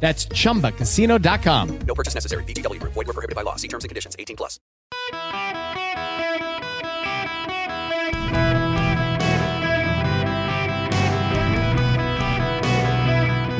That's chumbacasino.com. No purchase necessary. VGW Group. Void were prohibited by law. See terms and conditions. 18 plus.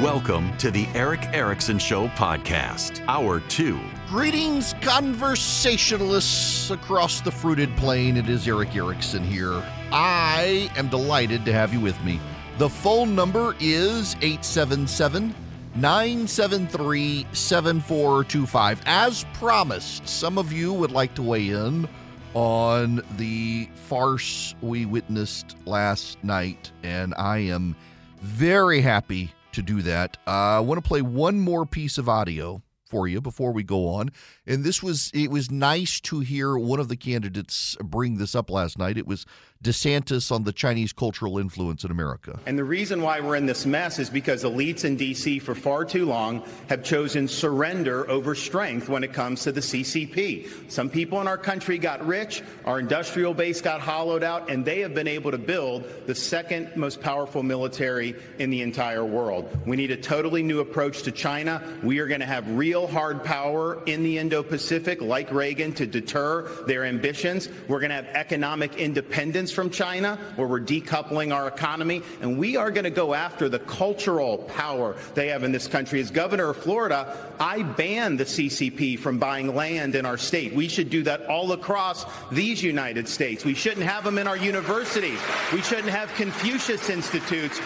Welcome to the Erick Erickson Show podcast, hour two. Greetings, conversationalists across the fruited plain. It is Erick Erickson here. I am delighted to have you with me. The phone number is 877 973 7425. As promised, some of you would like to weigh in on the farce we witnessed last night, and I am very happy to do that. Uh, I want to play one more piece of audio for you before we go on. And this was it was nice to hear one of the candidates bring this up last night. It was DeSantis on the Chinese cultural influence in America. And the reason why we're in this mess is because elites in D.C. for far too long have chosen surrender over strength when it comes to the CCP. Some people in our country got rich, our industrial base got hollowed out, and they have been able to build the second most powerful military in the entire world. We need a totally new approach to China. We are going to have real hard power in the Indo Pacific, like Reagan, to deter their ambitions. We're going to have economic independence from China, where we're decoupling our economy, and we are going to go after the cultural power they have in this country. As governor of Florida, I banned the CCP from buying land in our state. We should do that all across these United States. We shouldn't have them in our universities. We shouldn't have Confucius institutes.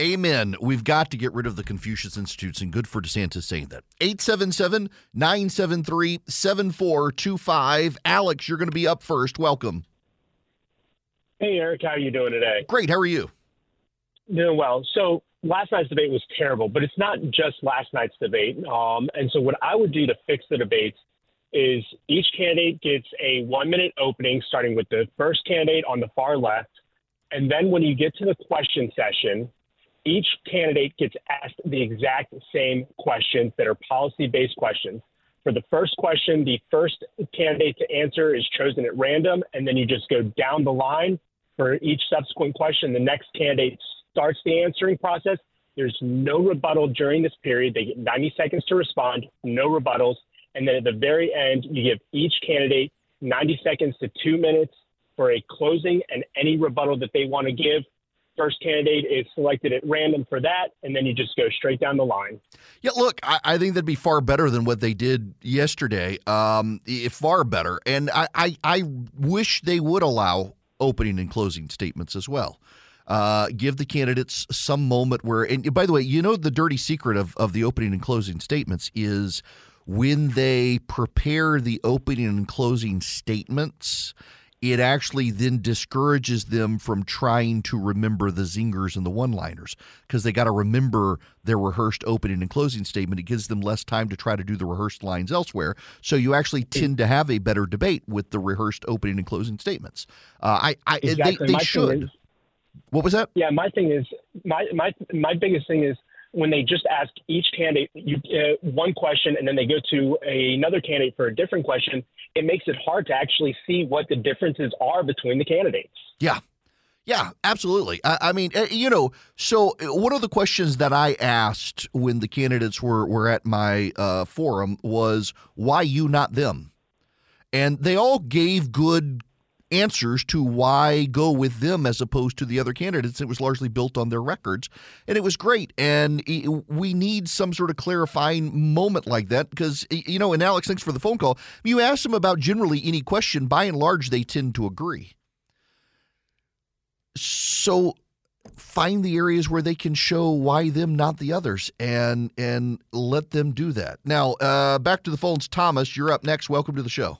Amen. We've got to get rid of the Confucius Institutes, and good for DeSantis saying that. 877 973 7425. Alex, you're going to be up first. Welcome. Hey, Eric, how are you doing today? Great. How are you? Doing well. So last night's debate was terrible, but it's not just last night's debate. Um, and so what I would do to fix the debates is each candidate gets a one minute opening, starting with the first candidate on the far left. And then when you get to the question session, each candidate gets asked the exact same questions that are policy based questions. For the first question, the first candidate to answer is chosen at random, and then you just go down the line for each subsequent question. The next candidate starts the answering process. There's no rebuttal during this period. They get 90 seconds to respond, no rebuttals. And then at the very end, you give each candidate 90 seconds to two minutes for a closing and any rebuttal that they want to give. First candidate is selected at random for that, and then you just go straight down the line. Yeah, look, I, I think that'd be far better than what they did yesterday. Um, far better. And I, I, I wish they would allow opening and closing statements as well. Uh, give the candidates some moment where, and by the way, you know, the dirty secret of, of the opening and closing statements is when they prepare the opening and closing statements, it actually then discourages them from trying to remember the zingers and the one liners because they got to remember their rehearsed opening and closing statement. It gives them less time to try to do the rehearsed lines elsewhere. So you actually tend to have a better debate with the rehearsed opening and closing statements. Uh, I, I exactly. they, they should. Is, what was that? Yeah, my thing is my my my biggest thing is when they just ask each candidate you, uh, one question and then they go to a, another candidate for a different question, it makes it hard to actually see what the differences are between the candidates. Yeah. Yeah, absolutely. I, I mean, eh, you know, so eh, one of the questions that I asked when the candidates were, were at my uh, forum was, why you, not them? And they all gave good answers to why go with them as opposed to the other candidates. It was largely built on their records, and it was great. And we need some sort of clarifying moment like that because, you know, and Alex, thanks for the phone call. You ask them about generally any question, by and large, they tend to agree. So find the areas where they can show why them not the others and and let them do that now uh, back to the phones thomas you're up next welcome to the show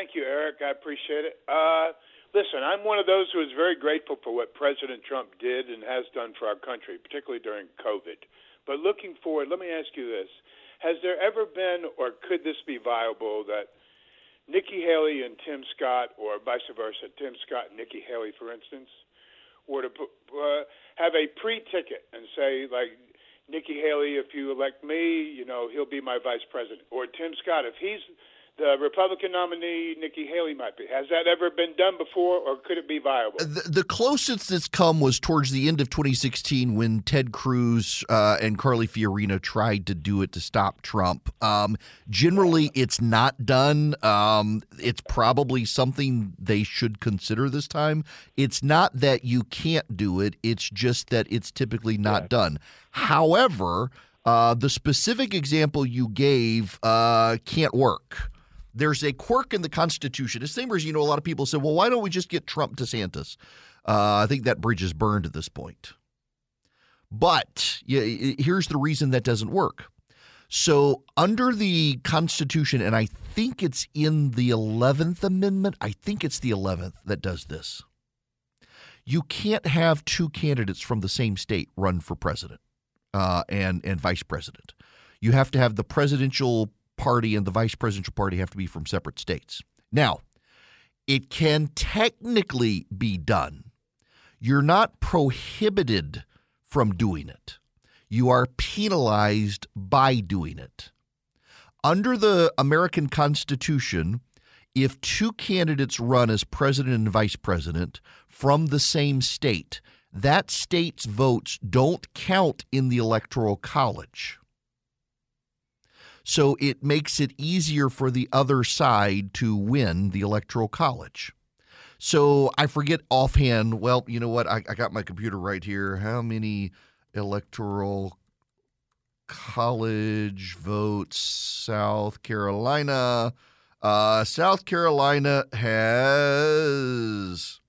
thank you, Eric. I appreciate it. Uh, listen, I'm one of those who is very grateful for what President Trump did and has done for our country, particularly during COVID. But looking forward, let me ask you this. Has there ever been, or could this be viable, that Nikki Haley and Tim Scott, or vice versa, Tim Scott and Nikki Haley, for instance, were to uh, have a pre-ticket and say, like, Nikki Haley, if you elect me, you know, he'll be my vice president. Or Tim Scott, if he's the Republican nominee, Nikki Haley might be. Has that ever been done before, or could it be viable? The, the closest it's come was towards the end of 2016 when Ted Cruz uh, and Carly Fiorina tried to do it to stop Trump. Um, generally, it's not done. Um, it's probably something they should consider this time. It's not that you can't do it, it's just that it's typically not yeah. done. However, uh, the specific example you gave uh, can't work there's a quirk in the Constitution. It's the same as you know, a lot of people say, well, why don't we just get Trump DeSantis? Uh, I think that bridge is burned at this point. But yeah, here's the reason that doesn't work. So, under the Constitution, and I think it's in the 11th Amendment, I think it's the 11th that does this. You can't have two candidates from the same state run for president uh, and, and vice president. You have to have the presidential party and the vice presidential party have to be from separate states. Now, it can technically be done. You're not prohibited from doing it. You are penalized by doing it. Under the American Constitution, if two candidates run as president and vice president from the same state, that state's votes don't count in the Electoral College. So it makes it easier for the other side to win the Electoral College. So I forget offhand. Well, you know what? I, I got my computer right here. How many Electoral College votes South Carolina? Uh, South Carolina has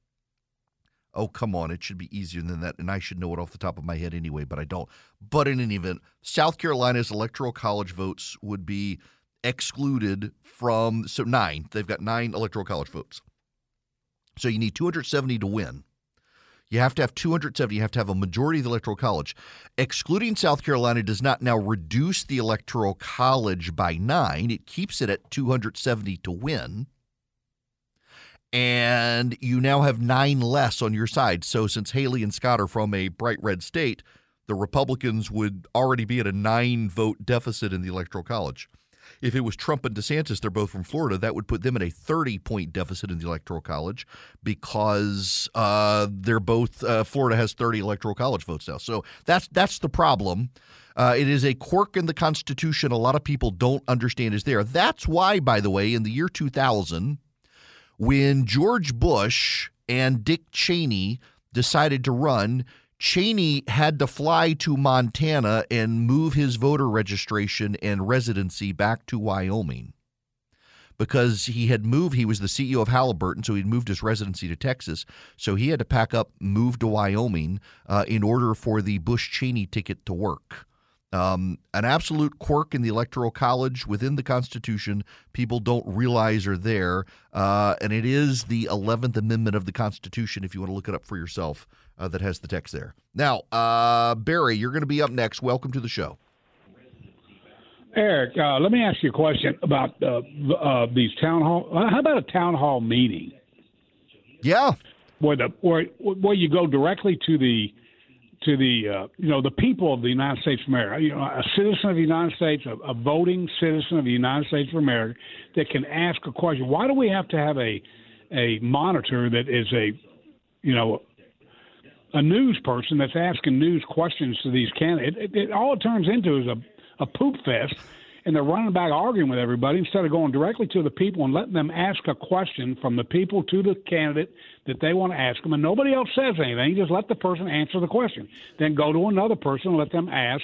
oh, come on, it should be easier than that. And I should know it off the top of my head anyway, but I don't. But in any event, South Carolina's electoral college votes would be excluded from, so nine. They've got nine electoral college votes. So you need 270 to win. You have to have 270. You have to have a majority of the electoral college. Excluding South Carolina does not now reduce the electoral college by nine. It keeps it at 270 to win and you now have nine less on your side. So since Haley and Scott are from a bright red state, the Republicans would already be at a nine vote deficit in the Electoral College. If it was Trump and DeSantis, they're both from Florida, that would put them at a 30 point deficit in the Electoral College because uh, they're both, uh, Florida has 30 Electoral College votes now. So that's, that's the problem. Uh, it is a quirk in the Constitution a lot of people don't understand is there. That's why, by the way, in the year 2000, when George Bush and Dick Cheney decided to run, Cheney had to fly to Montana and move his voter registration and residency back to Wyoming because he had moved. He was the CEO of Halliburton, so he'd moved his residency to Texas. So he had to pack up, move to Wyoming uh, in order for the Bush Cheney ticket to work. Um, an absolute quirk in the Electoral College within the Constitution, people don't realize are there. Uh, and it is the 11th Amendment of the Constitution, if you want to look it up for yourself, uh, that has the text there. Now, uh, Barry, you're going to be up next. Welcome to the show. Eric, uh, let me ask you a question about uh, uh, these town hall. How about a town hall meeting? Yeah, where the where where you go directly to the to the uh, you know the people of the United States of America, you know, a citizen of the United States, a, a voting citizen of the United States of America, that can ask a question. Why do we have to have a a monitor that is a you know a news person that's asking news questions to these candidates? It, it, it, all it turns into is a a poop fest and they're running back arguing with everybody instead of going directly to the people and letting them ask a question from the people to the candidate that they want to ask them, and nobody else says anything. Just let the person answer the question. Then go to another person and let them ask.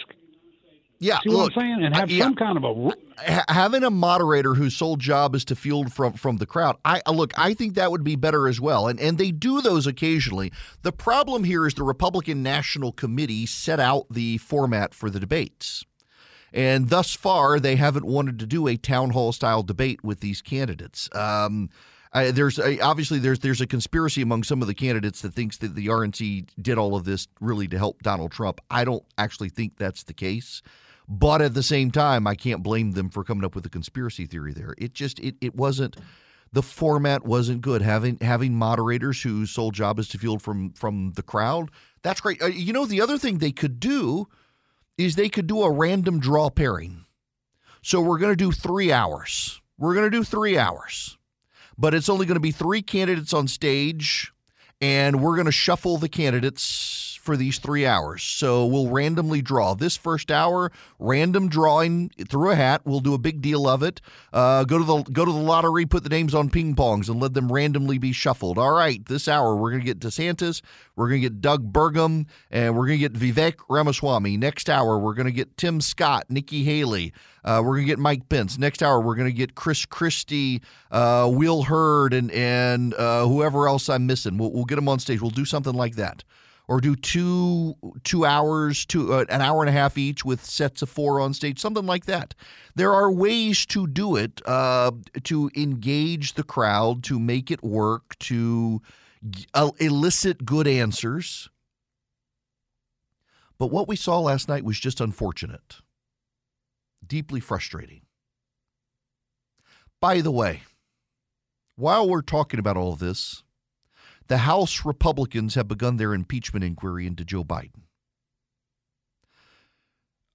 Yeah, See look, what I'm saying? And have some kind of a having a moderator whose sole job is to field from from the crowd. I look, I think that would be better as well, and and they do those occasionally. The problem here is the Republican National Committee set out the format for the debates. And thus far, they haven't wanted to do a town hall style debate with these candidates. Um, there's a, obviously there's there's a conspiracy among some of the candidates that thinks that the RNC did all of this really to help Donald Trump. I don't actually think that's the case, But at the same time, I can't blame them for coming up with a conspiracy theory there. It just it it wasn't the format wasn't good. Having having moderators whose sole job is to field from from the crowd, that's great. Uh, you know, the other thing they could do is they could do a random draw pairing. So we're going to do three hours. We're going to do three hours, but it's only going to be three candidates on stage, and we're going to shuffle the candidates for these three hours. So we'll randomly draw this first hour, random drawing through a hat. We'll do a big deal of it. Uh, go to the go to the lottery, put the names on ping pongs, and let them randomly be shuffled. All right, this hour we're gonna get DeSantis, we're gonna get Doug Burgum, and we're gonna get Vivek Ramaswamy. Next hour we're gonna get Tim Scott, Nikki Haley. Uh, we're gonna get Mike Pence. Next hour we're gonna get Chris Christie, uh, Will Hurd, and and uh, whoever else I'm missing. We'll, we'll get them on stage. We'll do something like that or do two two hours, two uh, an hour and a half each with sets of four on stage, something like that. There are ways to do it uh, to engage the crowd, to make it work, to uh, elicit good answers. But what we saw last night was just unfortunate, deeply frustrating. By the way, while we're talking about all this, the House Republicans have begun their impeachment inquiry into Joe Biden.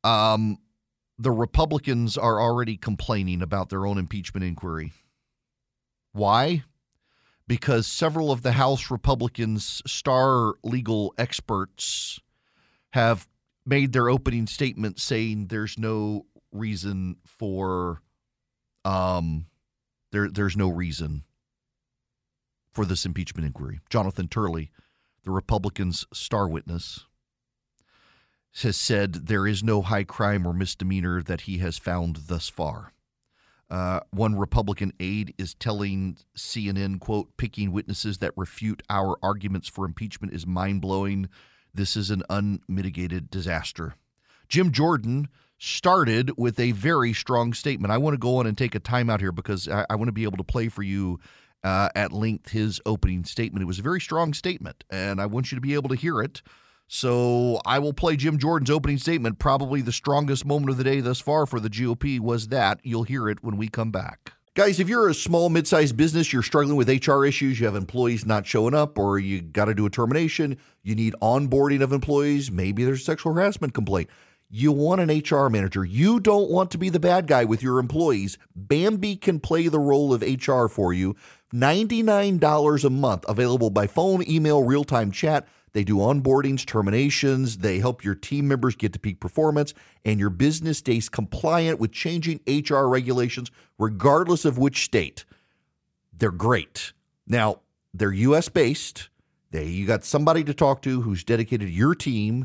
Um, the Republicans are already complaining about their own impeachment inquiry. Why? Because several of the House Republicans' star legal experts have made their opening statement saying there's no reason for um there there's no reason for this impeachment inquiry. Jonathan Turley, the Republicans' star witness, has said there is no high crime or misdemeanor that he has found thus far. Uh, one Republican aide is telling CNN, quote, picking witnesses that refute our arguments for impeachment is mind blowing. This is an unmitigated disaster. Jim Jordan started with a very strong statement. I want to go on and take a timeout here because I, I want to be able to play for you uh, at length his opening statement. It was a very strong statement, and I want you to be able to hear it. So I will play Jim Jordan's opening statement. Probably the strongest moment of the day thus far for the GOP was that. You'll hear it when we come back. Guys, if you're a small, mid sized business, you're struggling with HR issues, you have employees not showing up, or you got to do a termination, you need onboarding of employees, maybe there's a sexual harassment complaint. You want an HR manager. You don't want to be the bad guy with your employees. Bambee can play the role of HR for you. $99 a month, available by phone, email, real time chat. They do onboardings, terminations. They help your team members get to peak performance, and your business stays compliant with changing HR regulations, regardless of which state. They're great. Now, they're US based. They you got somebody to talk to who's dedicated to your team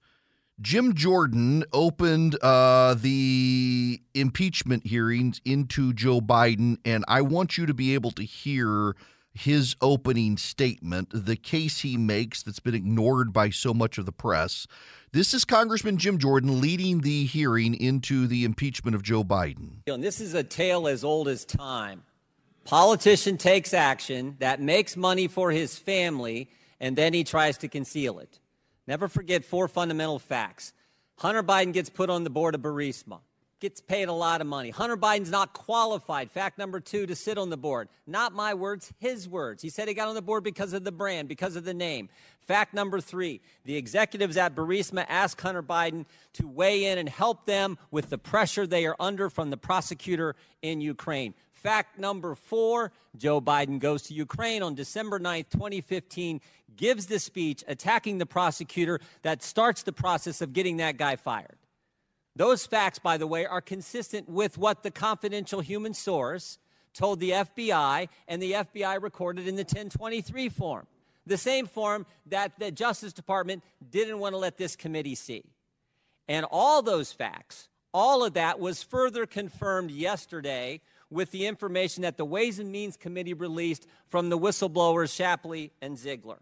Jim Jordan opened uh, the impeachment hearings into Joe Biden, and I want you to be able to hear his opening statement, the case he makes that's been ignored by so much of the press. This is Congressman Jim Jordan leading the hearing into the impeachment of Joe Biden. And this is a tale as old as time. Politician takes action that makes money for his family, and then he tries to conceal it. Never forget four fundamental facts. Hunter Biden gets put on the board of Burisma, gets paid a lot of money. Hunter Biden's not qualified, fact number two, to sit on the board. Not my words, his words. He said he got on the board because of the brand, because of the name. Fact number three, the executives at Burisma asked Hunter Biden to weigh in and help them with the pressure they are under from the prosecutor in Ukraine. Fact number four Joe Biden goes to Ukraine on December 9th, 2015, gives the speech attacking the prosecutor that starts the process of getting that guy fired. Those facts, by the way, are consistent with what the confidential human source told the FBI and the FBI recorded in the 1023 form, the same form that the Justice Department didn't want to let this committee see. And all those facts, all of that was further confirmed yesterday with the information that the Ways and Means Committee released from the whistleblowers Shapley and Ziegler.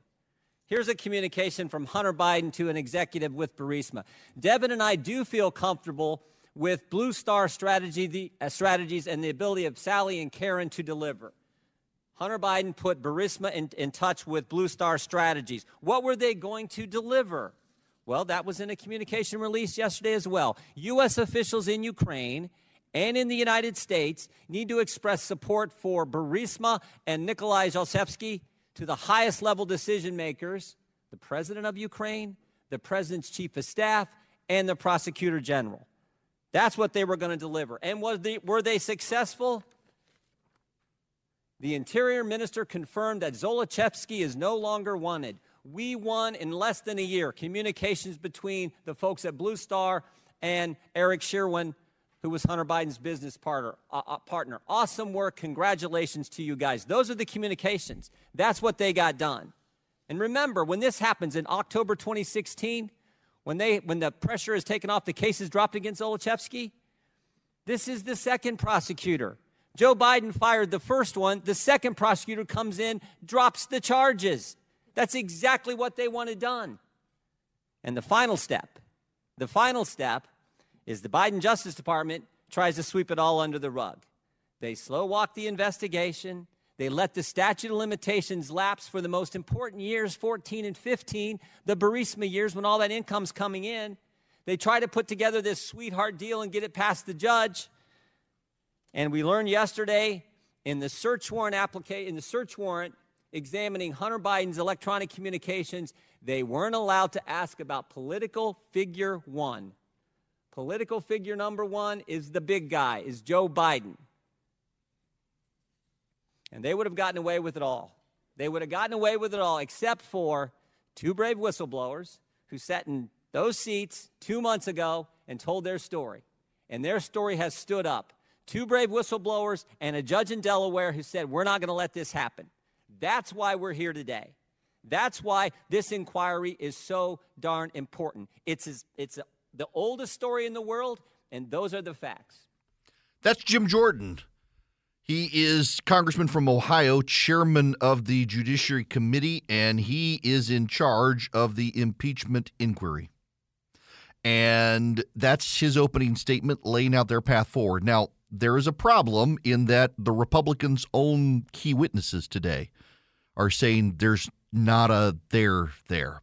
Here's a communication from Hunter Biden to an executive with Burisma. Devin and I do feel comfortable with Blue Star strategy, the, uh, strategies and the ability of Sally and Karen to deliver. Hunter Biden put Burisma in, in touch with Blue Star strategies. What were they going to deliver? Well, that was in a communication release yesterday as well. U.S. officials in Ukraine and in the United States need to express support for Burisma and Nikolai Zlochevsky to the highest level decision makers the president of Ukraine, the president's chief of staff, and the prosecutor general. That's what they were going to deliver. And was were they successful? The interior minister confirmed that Zlochevsky is no longer wanted. We won in less than a year communications between the folks at Blue Star and Eric Schwerin, who was Hunter Biden's business partner. Uh, uh, partner. Awesome work. Congratulations to you guys. Those are the communications. That's what they got done. And remember, when this happens in October 2016, when, they, when the pressure is taken off, the case is dropped against Zlochevsky, this is the second prosecutor. Joe Biden fired the first one. The second prosecutor comes in, drops the charges. That's exactly what they wanted done. And the final step, the final step is the Biden Justice Department tries to sweep it all under the rug. They slow walk the investigation. They let the statute of limitations lapse for the most important years, 14 and 15, the Burisma years when all that income's coming in. They try to put together this sweetheart deal and get it past the judge. And we learned yesterday in the search warrant application, in the search warrant examining Hunter Biden's electronic communications, they weren't allowed to ask about political figure one. Political figure number one is the big guy, is Joe Biden. And they would have gotten away with it all. They would have gotten away with it all, except for two brave whistleblowers who sat in those seats two months ago and told their story. And their story has stood up. Two brave whistleblowers and a judge in Delaware who said, We're not going to let this happen. That's why we're here today. That's why this inquiry is so darn important. It's, it's the oldest story in the world, and those are the facts. That's Jim Jordan. He is congressman from Ohio, chairman of the Judiciary Committee, and he is in charge of the impeachment inquiry. And that's his opening statement laying out their path forward. Now, there is a problem in that the Republicans' own key witnesses today are saying there's not a there there.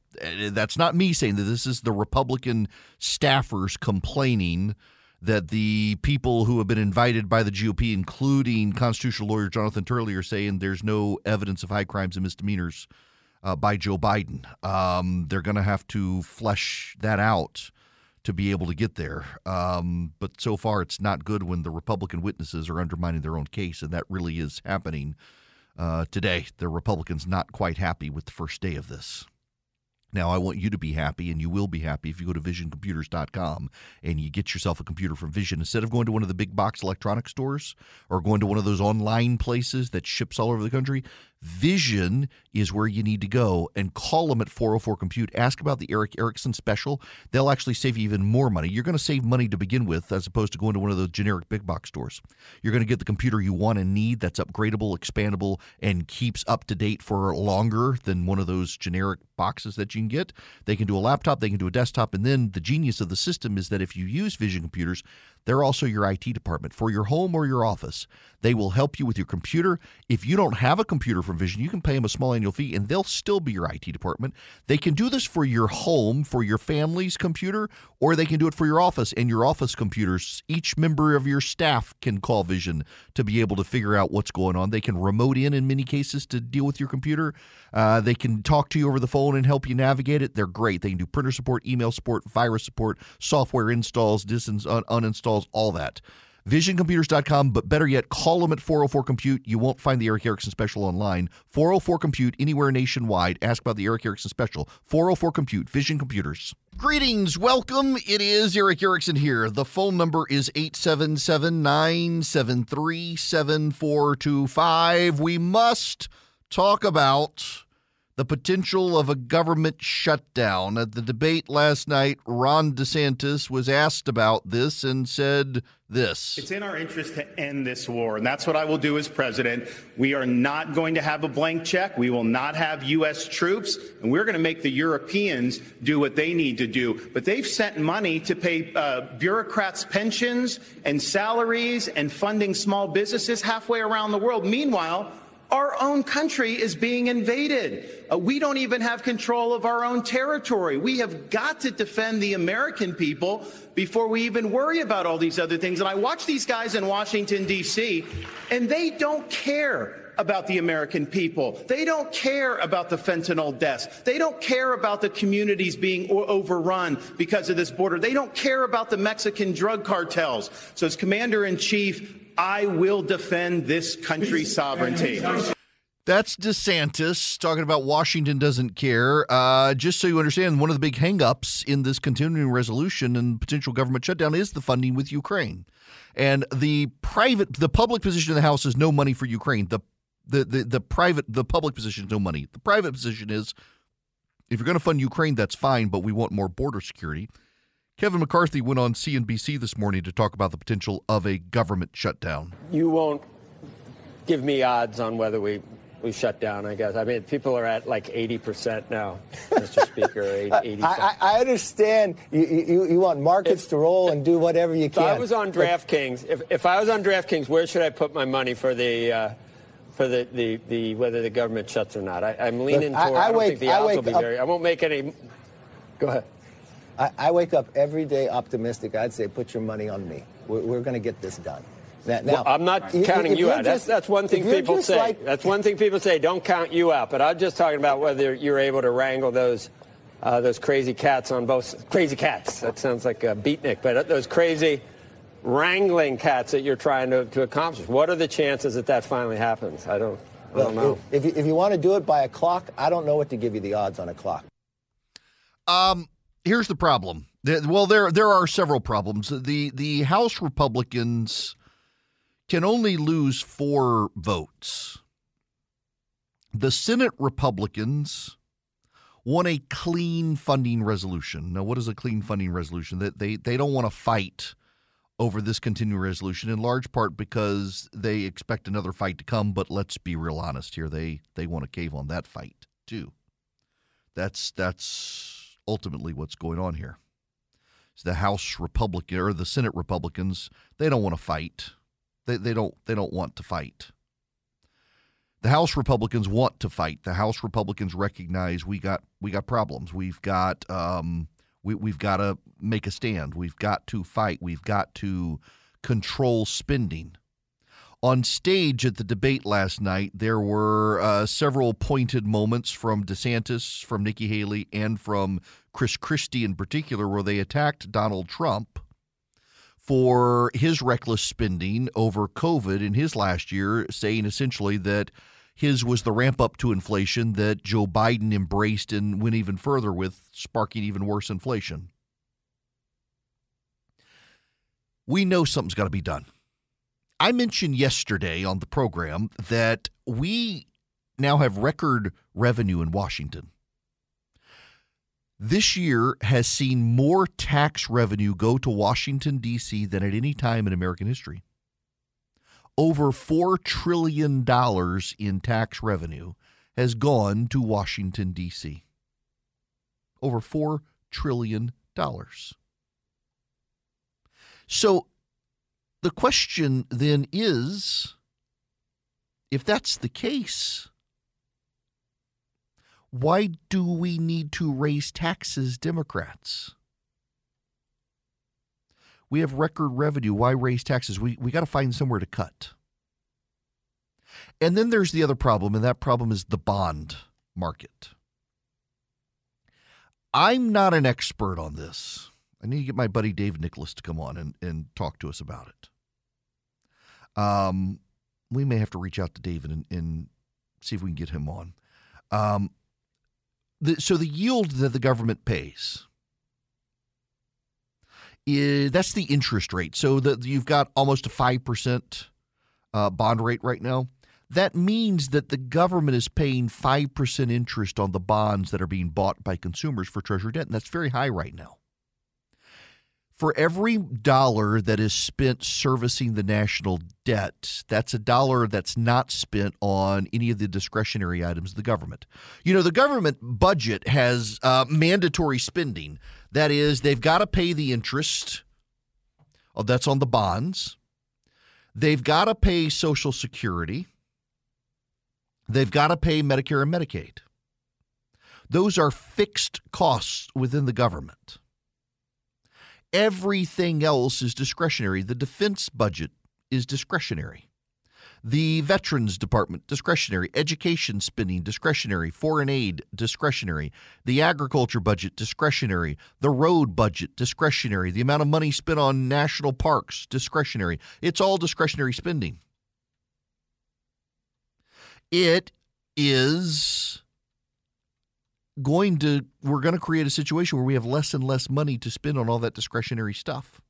That's not me saying that. This is the Republican staffers complaining that the people who have been invited by the GOP, including constitutional lawyer Jonathan Turley, are saying there's no evidence of high crimes and misdemeanors uh, by Joe Biden. Um, they're going to have to flesh that out to be able to get there. Um, but so far, it's not good when the Republican witnesses are undermining their own case, and that really is happening uh, today. The Republicans not quite happy with the first day of this. Now, I want you to be happy, and you will be happy if you go to visioncomputers.com and you get yourself a computer from Vision. Instead of going to one of the big box electronic stores or going to one of those online places that ships all over the country, Vision is where you need to go and call them at 404 Compute. Ask about the Erick Erickson special. They'll actually save you even more money. You're going to save money to begin with as opposed to going to one of those generic big box stores. You're going to get the computer you want and need that's upgradable, expandable, and keeps up to date for longer than one of those generic boxes that you can get. They can do a laptop, they can do a desktop, and then the genius of the system is that if you use Vision computers, they're also your IT department for your home or your office. They will help you with your computer. If you don't have a computer from Vision, you can pay them a small annual fee and they'll still be your IT department. They can do this for your home, for your family's computer, or they can do it for your office and your office computers. Each member of your staff can call Vision to be able to figure out what's going on. They can remote in in many cases to deal with your computer. Uh, they can talk to you over the phone and help you navigate it. They're great. They can do printer support, email support, virus support, software installs, un- uninstalls all that. VisionComputers.com, but better yet, call them at 404 Compute. You won't find the Erick Erickson special online. 404 Compute, anywhere nationwide. Ask about the Erick Erickson special. 404 Compute, Vision Computers. Greetings, welcome. It is Erick Erickson here. The phone number is 877 973 7425. We must talk about the potential of a government shutdown. At the debate last night, Ron DeSantis was asked about this and said this. It's in our interest to end this war, and that's what I will do as president. We are not going to have a blank check. We will not have U.S. troops, and we're going to make the Europeans do what they need to do. But they've sent money to pay uh, bureaucrats' pensions and salaries and funding small businesses halfway around the world. Meanwhile, our own country is being invaded. Uh, we don't even have control of our own territory. We have got to defend the American people before we even worry about all these other things. And I watch these guys in Washington, D.C., and they don't care about the American people. They don't care about the fentanyl deaths. They don't care about the communities being overrun because of this border. They don't care about the Mexican drug cartels. So, as commander in chief, I will defend this country's sovereignty. That's DeSantis talking about Washington doesn't care. Uh, just so you understand, one of the big hangups in this continuing resolution and potential government shutdown is the funding with Ukraine. And the private, the public position in the House is no money for Ukraine. The the the, the private, the public position is no money. The private position is if you're going to fund Ukraine, that's fine, but we want more border security. Kevin McCarthy went on CNBC this morning to talk about the potential of a government shutdown. You won't give me odds on whether we we shut down, I guess. I mean, people are at like 80% now, Mr. Speaker. 80, I, I, understand you, you, you want markets if, to roll and do whatever you can. If I was on DraftKings, if, if I was on DraftKings, where should I put my money for the uh, for the, the, the whether the government shuts or not? I, am leaning Look, toward. I, I, don't wake, think the odds will be up, very. I won't make any. Go ahead. I, wake up every day optimistic. I'd say put your money on me. We're, we're going to get this done. Now, well, I'm not counting you out. Just, that's, that's one thing people say. Like, that's one thing people say. Don't count you out. But I'm just talking about whether you're able to wrangle those uh, those crazy cats on both crazy cats. That sounds like a beatnik, but those crazy wrangling cats that you're trying to, to accomplish. What are the chances that that finally happens? I don't. I don't know. If, if you, if you want to do it by a clock, I don't know what to give you the odds on a clock. Um, here's the problem. Well, there there are several problems. The the House Republicans can only lose four votes. The Senate Republicans want a clean funding resolution. Now, what is a clean funding resolution? That they, they don't want to fight over this continuing resolution in large part because they expect another fight to come, but let's be real honest here. They they want to cave on that fight too. That's that's ultimately what's going on here. So the House Republican or the Senate Republicans, they don't want to fight. They, they don't they don't want to fight. The House Republicans want to fight. The House Republicans recognize we got we got problems. We've got um, we, we've got to make a stand. We've got to fight. We've got to control spending. On stage at the debate last night, there were uh, several pointed moments from DeSantis, from Nikki Haley, and from Chris Christie in particular, where they attacked Donald Trump for his reckless spending over COVID in his last year, saying essentially that his was the ramp up to inflation that Joe Biden embraced and went even further with, sparking even worse inflation. We know something's got to be done. I mentioned yesterday on the program that we now have record revenue in Washington this year has seen more tax revenue go to Washington, D.C. than at any time in American history. Over $4 trillion in tax revenue has gone to Washington, D.C. Over $4 trillion. So the question then is if that's the case, why do we need to raise taxes, Democrats? We have record revenue. Why raise taxes? We, we got to find somewhere to cut. And then there's the other problem, and that problem is the bond market. I'm not an expert on this. I need to get my buddy Dave Nicholas to come on and, and talk to us about it. Um, we may have to reach out to David and, and see if we can get him on. Um, the, so the yield that the government pays is that's the interest rate. So that you've got almost a five percent uh, bond rate right now. that means that the government is paying 5% interest on the bonds that are being bought by consumers for Treasury debt, and that's very high right now. For every dollar that is spent servicing the national debt, that's a dollar that's not spent on any of the discretionary items of the government. You know, the government budget has uh, mandatory spending. That is, they've got to pay the interest oh, that's on the bonds, they've got to pay Social Security They've got to pay Medicare and Medicaid. Those are fixed costs within the government. Everything else is discretionary. The defense budget is discretionary. The Veterans Department, discretionary. Education spending, discretionary. Foreign aid, discretionary. The agriculture budget, discretionary. The road budget, discretionary. The amount of money spent on national parks, discretionary. It's all discretionary spending. It is going to, we're going to create a situation where we have less and less money to spend on all that discretionary stuff.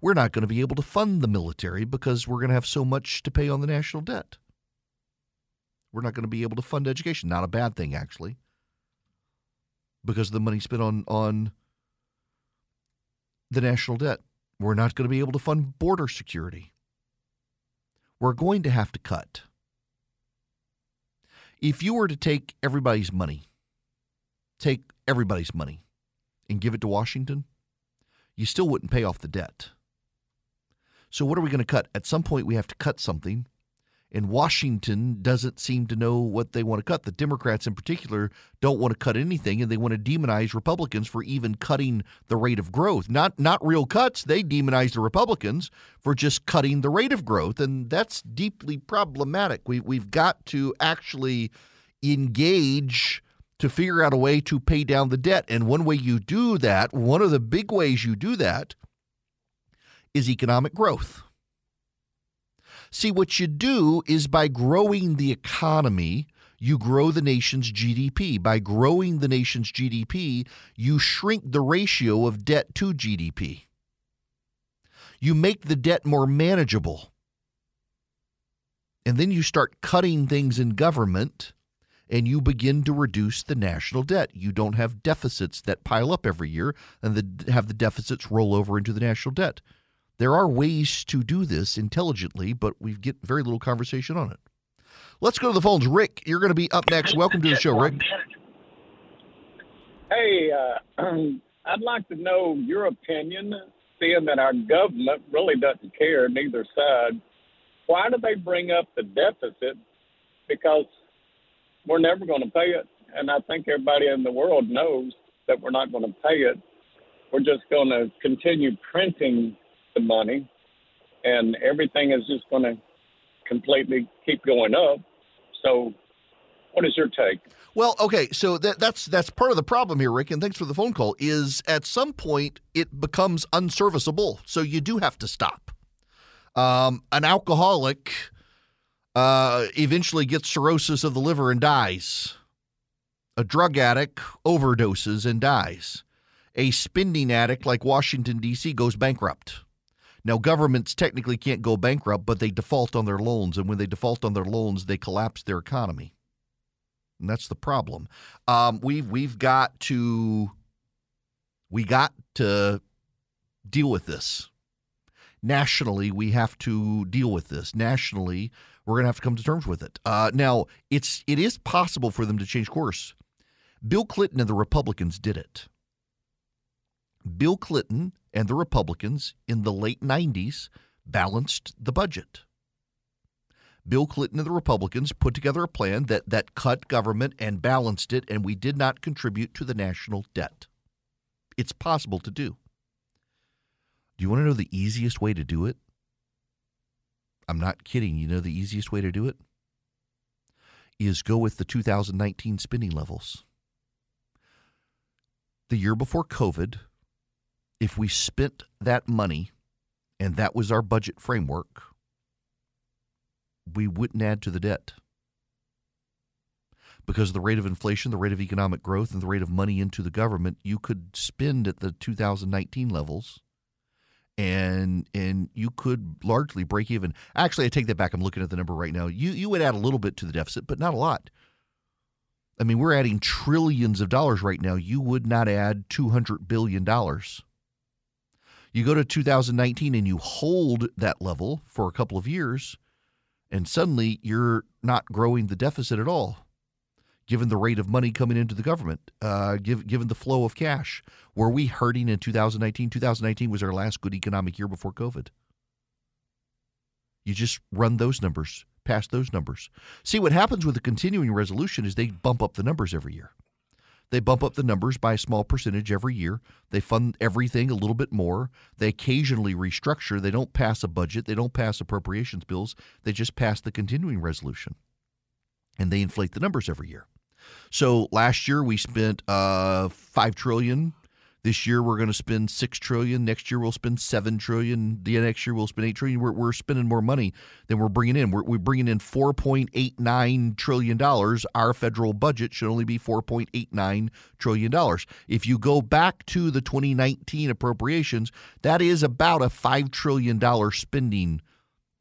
We're not going to be able to fund the military because we're going to have so much to pay on the national debt. We're not going to be able to fund education. Not a bad thing, actually, because of the money spent on, on the national debt. We're not going to be able to fund border security. We're going to have to cut. If you were to take everybody's money, take everybody's money and give it to Washington, you still wouldn't pay off the debt. So, what are we going to cut? At some point, we have to cut something and Washington doesn't seem to know what they want to cut. The Democrats, in particular, don't want to cut anything, and they want to demonize Republicans for even cutting the rate of growth. Not not real cuts. They demonize the Republicans for just cutting the rate of growth, and that's deeply problematic. We we've got to actually engage to figure out a way to pay down the debt. And one way you do that, one of the big ways you do that, is economic growth. See, what you do is by growing the economy, you grow the nation's GDP. By growing the nation's GDP, you shrink the ratio of debt to GDP. You make the debt more manageable. And then you start cutting things in government and you begin to reduce the national debt. You don't have deficits that pile up every year and the, have the deficits roll over into the national debt. There are ways to do this intelligently, but we get very little conversation on it. Let's go to the phones. Rick, you're going to be up next. Welcome to the show, Rick. Hey, uh, I'd like to know your opinion, seeing that our government really doesn't care, neither side. Why do they bring up the deficit? Because we're never going to pay it. And I think everybody in the world knows that we're not going to pay it. We're just going to continue printing the money, and everything is just going to completely keep going up. So, what is your take? Well, okay, so that, that's that's part of the problem here, Rick, and thanks for the phone call. Is at some point it becomes unserviceable, so you do have to stop. Um, an alcoholic uh, eventually gets cirrhosis of the liver and dies. A drug addict overdoses and dies. A spending addict like Washington D.C. goes bankrupt. Now, governments technically can't go bankrupt, but they default on their loans. And when they default on their loans, they collapse their economy. And that's the problem. Um, we've, we've got to, we got to deal with this. Nationally, we have to deal with this. Nationally, we're going to have to come to terms with it. Uh, now, it's it is possible for them to change course. Bill Clinton and the Republicans did it. Bill Clinton and the Republicans in the late 90s balanced the budget. Bill Clinton and the Republicans put together a plan that, that cut government and balanced it, and we did not contribute to the national debt. It's possible to do. Do you want to know the easiest way to do it? I'm not kidding. You know the easiest way to do it? Is go with the 2019 spending levels. The year before COVID, if we spent that money and that was our budget framework, we wouldn't add to the debt. Because the rate of inflation, the rate of economic growth, and the rate of money into the government, you could spend at the 2019 levels and and you could largely break even. Actually, I take that back. I'm looking at the number right now. You you would add a little bit to the deficit, but not a lot. I mean, we're adding trillions of dollars right now. You would not add 200 billion dollars. You go to 2019 and you hold that level for a couple of years, and suddenly you're not growing the deficit at all given the rate of money coming into the government, uh, give, given the flow of cash. Were we hurting in 2019? 2019 was our last good economic year before COVID. You just run those numbers, past those numbers. See, what happens with the continuing resolution is they bump up the numbers every year. They bump up the numbers by a small percentage every year. They fund everything a little bit more. They occasionally restructure. They don't pass a budget. They don't pass appropriations bills. They just pass the continuing resolution. And they inflate the numbers every year. So last year we spent uh, five trillion. This year we're going to spend six trillion. Next year we'll spend seven trillion. The next year we'll spend eight trillion. We're, we're spending more money than we're bringing in. We're, we're bringing in four point eight nine trillion dollars. Our federal budget should only be four point eight nine trillion dollars. If you go back to the 2019 appropriations, that is about a five trillion dollar spending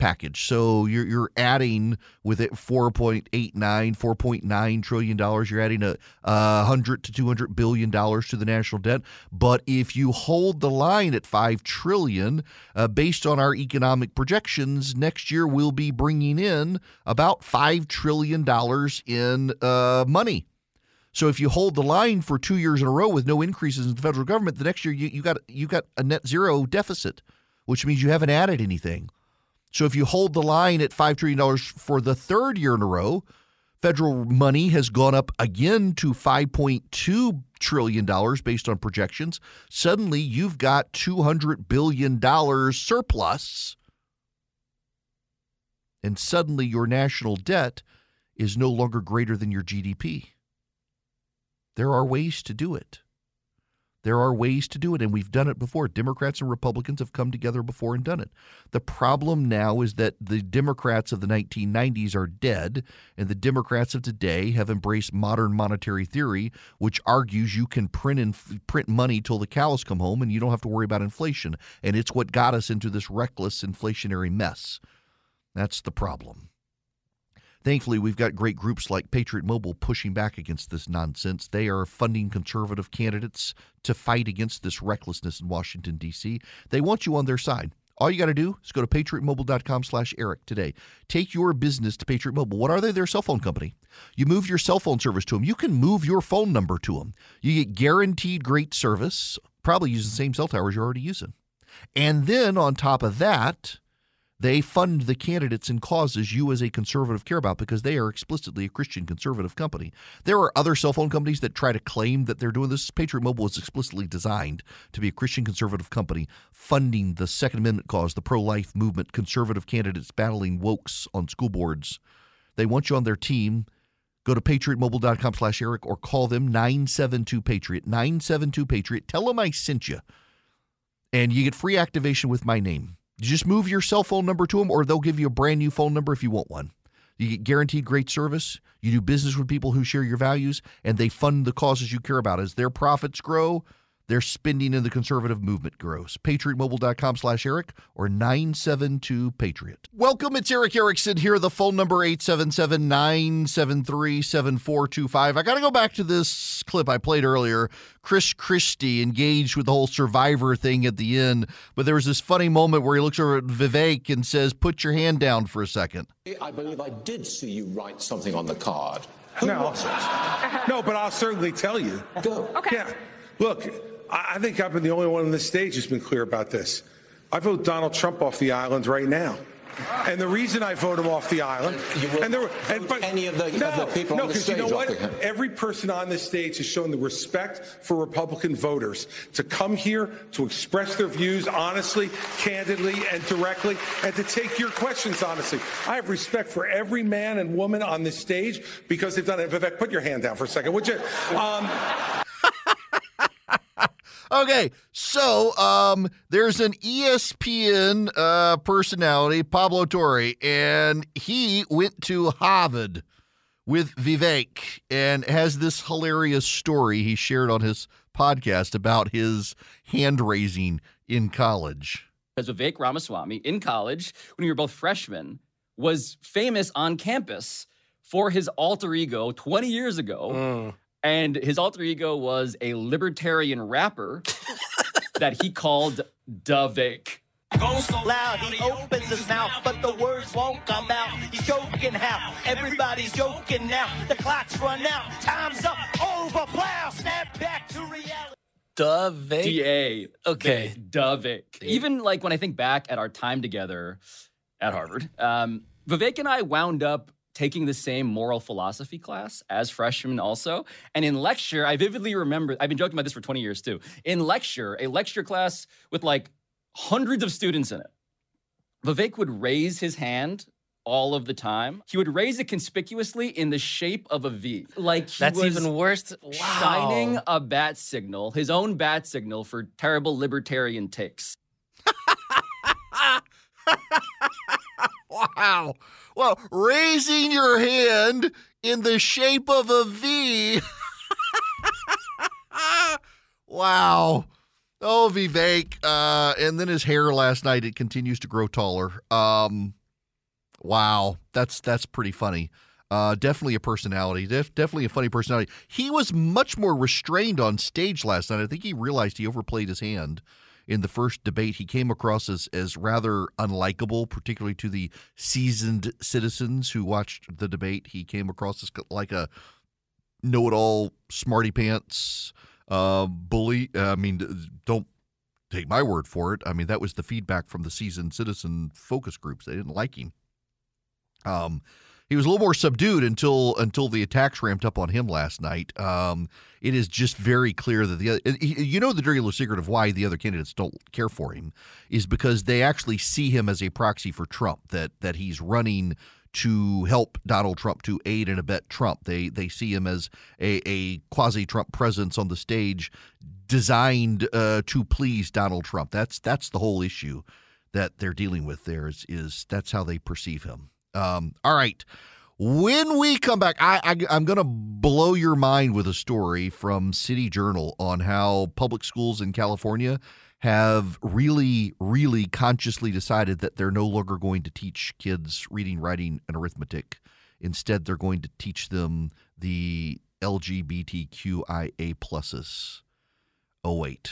package. So you're you're adding with it 4.89, 4.9 trillion dollars. You're adding a, a hundred to 200 billion dollars to the national debt. But if you hold the line at five trillion, uh, based on our economic projections, next year we'll be bringing in about five trillion dollars in uh, money. So if you hold the line for two years in a row with no increases in the federal government, the next year you, you got you got a net zero deficit, which means you haven't added anything. So if you hold the line at $5 trillion for the third year in a row, federal money has gone up again to $5.2 trillion based on projections. Suddenly you've got $200 billion surplus. And suddenly your national debt is no longer greater than your GDP. There are ways to do it. There are ways to do it, and we've done it before. Democrats and Republicans have come together before and done it. The problem now is that the Democrats of the 1990s are dead, and the Democrats of today have embraced modern monetary theory, which argues you can print and print money till the cows come home, and you don't have to worry about inflation. And it's what got us into this reckless inflationary mess. That's the problem. Thankfully, we've got great groups like Patriot Mobile pushing back against this nonsense. They are funding conservative candidates to fight against this recklessness in Washington, D.C. They want you on their side. All you got to do is go to patriotmobile.com slash Eric today. Take your business to Patriot Mobile. What are they? They're a cell phone company. You move your cell phone service to them. You can move your phone number to them. You get guaranteed great service, probably using the same cell towers you're already using. And then on top of that, they fund the candidates and causes you as a conservative care about because they are explicitly a Christian conservative company. There are other cell phone companies that try to claim that they're doing this. Patriot Mobile is explicitly designed to be a Christian conservative company funding the Second Amendment cause, the pro life movement, conservative candidates battling wokes on school boards. They want you on their team. Go to patriotmobile.com slash Eric or call them 972 Patriot. 972 Patriot. Tell them I sent you. And you get free activation with my name. Just move your cell phone number to them, or they'll give you a brand new phone number if you want one. You get guaranteed great service. You do business with people who share your values, and they fund the causes you care about. As their profits grow, their spending in the conservative movement grows. PatriotMobile.com slash Eric or 972 Patriot. Welcome, it's Erick Erickson here. The phone number 877 973 7425. I got to go back to this clip I played earlier. Chris Christie engaged with the whole survivor thing at the end, but there was this funny moment where he looks over at Vivek and says, Put your hand down for a second. I believe I did see you write something on the card. Who no. was it? No, but I'll certainly tell you. Go. Okay. Yeah. Look, I think I've been the only one on this stage who's been clear about this. I vote Donald Trump off the island right now. And the reason I vote him off the island, You will and there, vote and, but, any of the, no, of the people no, on the 'cause stage you know what? Every person on this stage has shown the respect for Republican voters to come here to express their views honestly, candidly, and directly, and to take your questions honestly. I have respect for every man and woman on this stage because they've done it. Vivek, put your hand down for a second, would you? Um, Okay, so um, there's an ESPN uh, personality, Pablo Torre, and he went to Harvard with Vivek and has this hilarious story he shared on his podcast about his hand raising in college. because Vivek Ramaswamy in college, when we were both freshmen, was famous on campus for his alter ego 20 years ago. Mm. And his alter ego was a libertarian rapper that he called Davek. Goes so loud, he opens his mouth, but the words won't come out. He's joking how everybody's joking now. The clock's run out, time's up, over, plow, snap back to reality. Davek. D A. Okay. Davik. Even like when I think back at our time together at Harvard, um, Vivek and I wound up taking the same moral philosophy class as freshmen also. And in lecture, I vividly remember, I've been joking about this for 20 years too. In lecture, a lecture class with like hundreds of students in it, Vivek would raise his hand all of the time. He would raise it conspicuously in the shape of a V. Like he That's was even worse. Wow. shining a bat signal, his own bat signal for terrible libertarian takes. wow. Well, raising your hand in the shape of a V. wow. Oh, Vivek. Uh, and then his hair last night, it continues to grow taller. Um, wow. That's that's pretty funny. Uh, definitely a personality. Def- definitely a funny personality. He was much more restrained on stage last night. I think he realized he overplayed his hand in the first debate. He came across as, as rather unlikable, particularly to the seasoned citizens who watched the debate. He came across as like a know it all, smarty pants uh, bully. I mean, don't take my word for it. I mean, that was the feedback from the seasoned citizen focus groups. They didn't like him. Um, he was a little more subdued until until the attacks ramped up on him last night. Um, it is just very clear that the other, you know the dirty little secret of why the other candidates don't care for him is because they actually see him as a proxy for Trump. That that he's running to help Donald Trump to aid and abet Trump. They they see him as a, a quasi Trump presence on the stage, designed uh, to please Donald Trump. That's that's the whole issue that they're dealing with. There is is that's how they perceive him. Um, all right. When we come back, I, I, am going to blow your mind with a story from City Journal on how public schools in California have really, really consciously decided that they're no longer going to teach kids reading, writing, and arithmetic. Instead, they're going to teach them the LGBTQIA pluses. Oh, wait.